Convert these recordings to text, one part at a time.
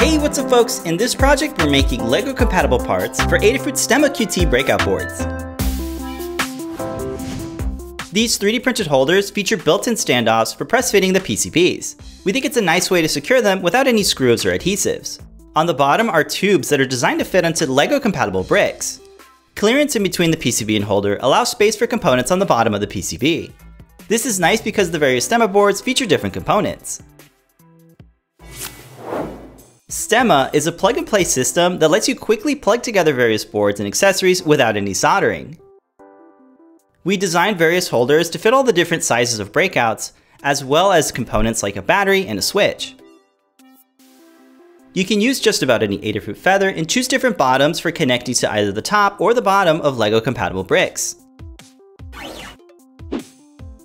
Hey, what's up folks? In this project, we're making LEGO compatible parts for Adafruit Stemma QT breakout boards. These 3D printed holders feature built-in standoffs for press fitting the PCBs. We think it's a nice way to secure them without any screws or adhesives. On the bottom are tubes that are designed to fit onto LEGO compatible bricks. Clearance in between the PCB and holder allows space for components on the bottom of the PCB. This is nice because the various Stemma boards feature different components. Stemma is a plug-and-play system that lets you quickly plug together various boards and accessories without any soldering. We designed various holders to fit all the different sizes of breakouts, as well as components like a battery and a switch. You can use just about any Adafruit feather and choose different bottoms for connecting to either the top or the bottom of LEGO compatible bricks.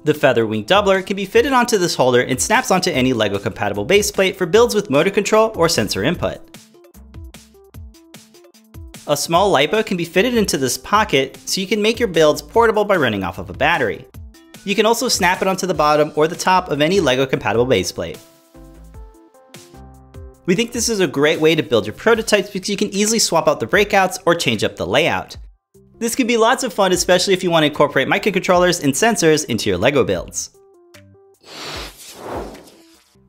The Feather Wing Doubler can be fitted onto this holder and snaps onto any LEGO compatible baseplate for builds with motor control or sensor input. A small LiPo can be fitted into this pocket so you can make your builds portable by running off of a battery. You can also snap it onto the bottom or the top of any LEGO compatible baseplate. We think this is a great way to build your prototypes because you can easily swap out the breakouts or change up the layout. This could be lots of fun, especially if you want to incorporate microcontrollers and sensors into your LEGO builds.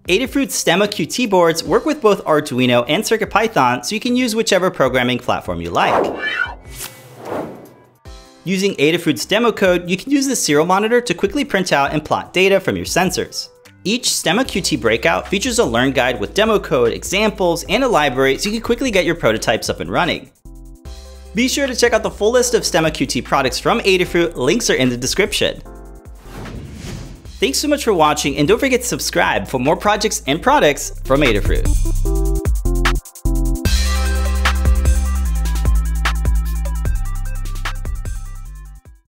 Adafruit Stemma QT boards work with both Arduino and CircuitPython, so you can use whichever programming platform you like. Using Adafruit's demo code, you can use the serial monitor to quickly print out and plot data from your sensors. Each Stemma QT breakout features a learn guide with demo code, examples, and a library so you can quickly get your prototypes up and running. Be sure to check out the full list of Stemma QT products from Adafruit, links are in the description. Thanks so much for watching and don't forget to subscribe for more projects and products from Adafruit.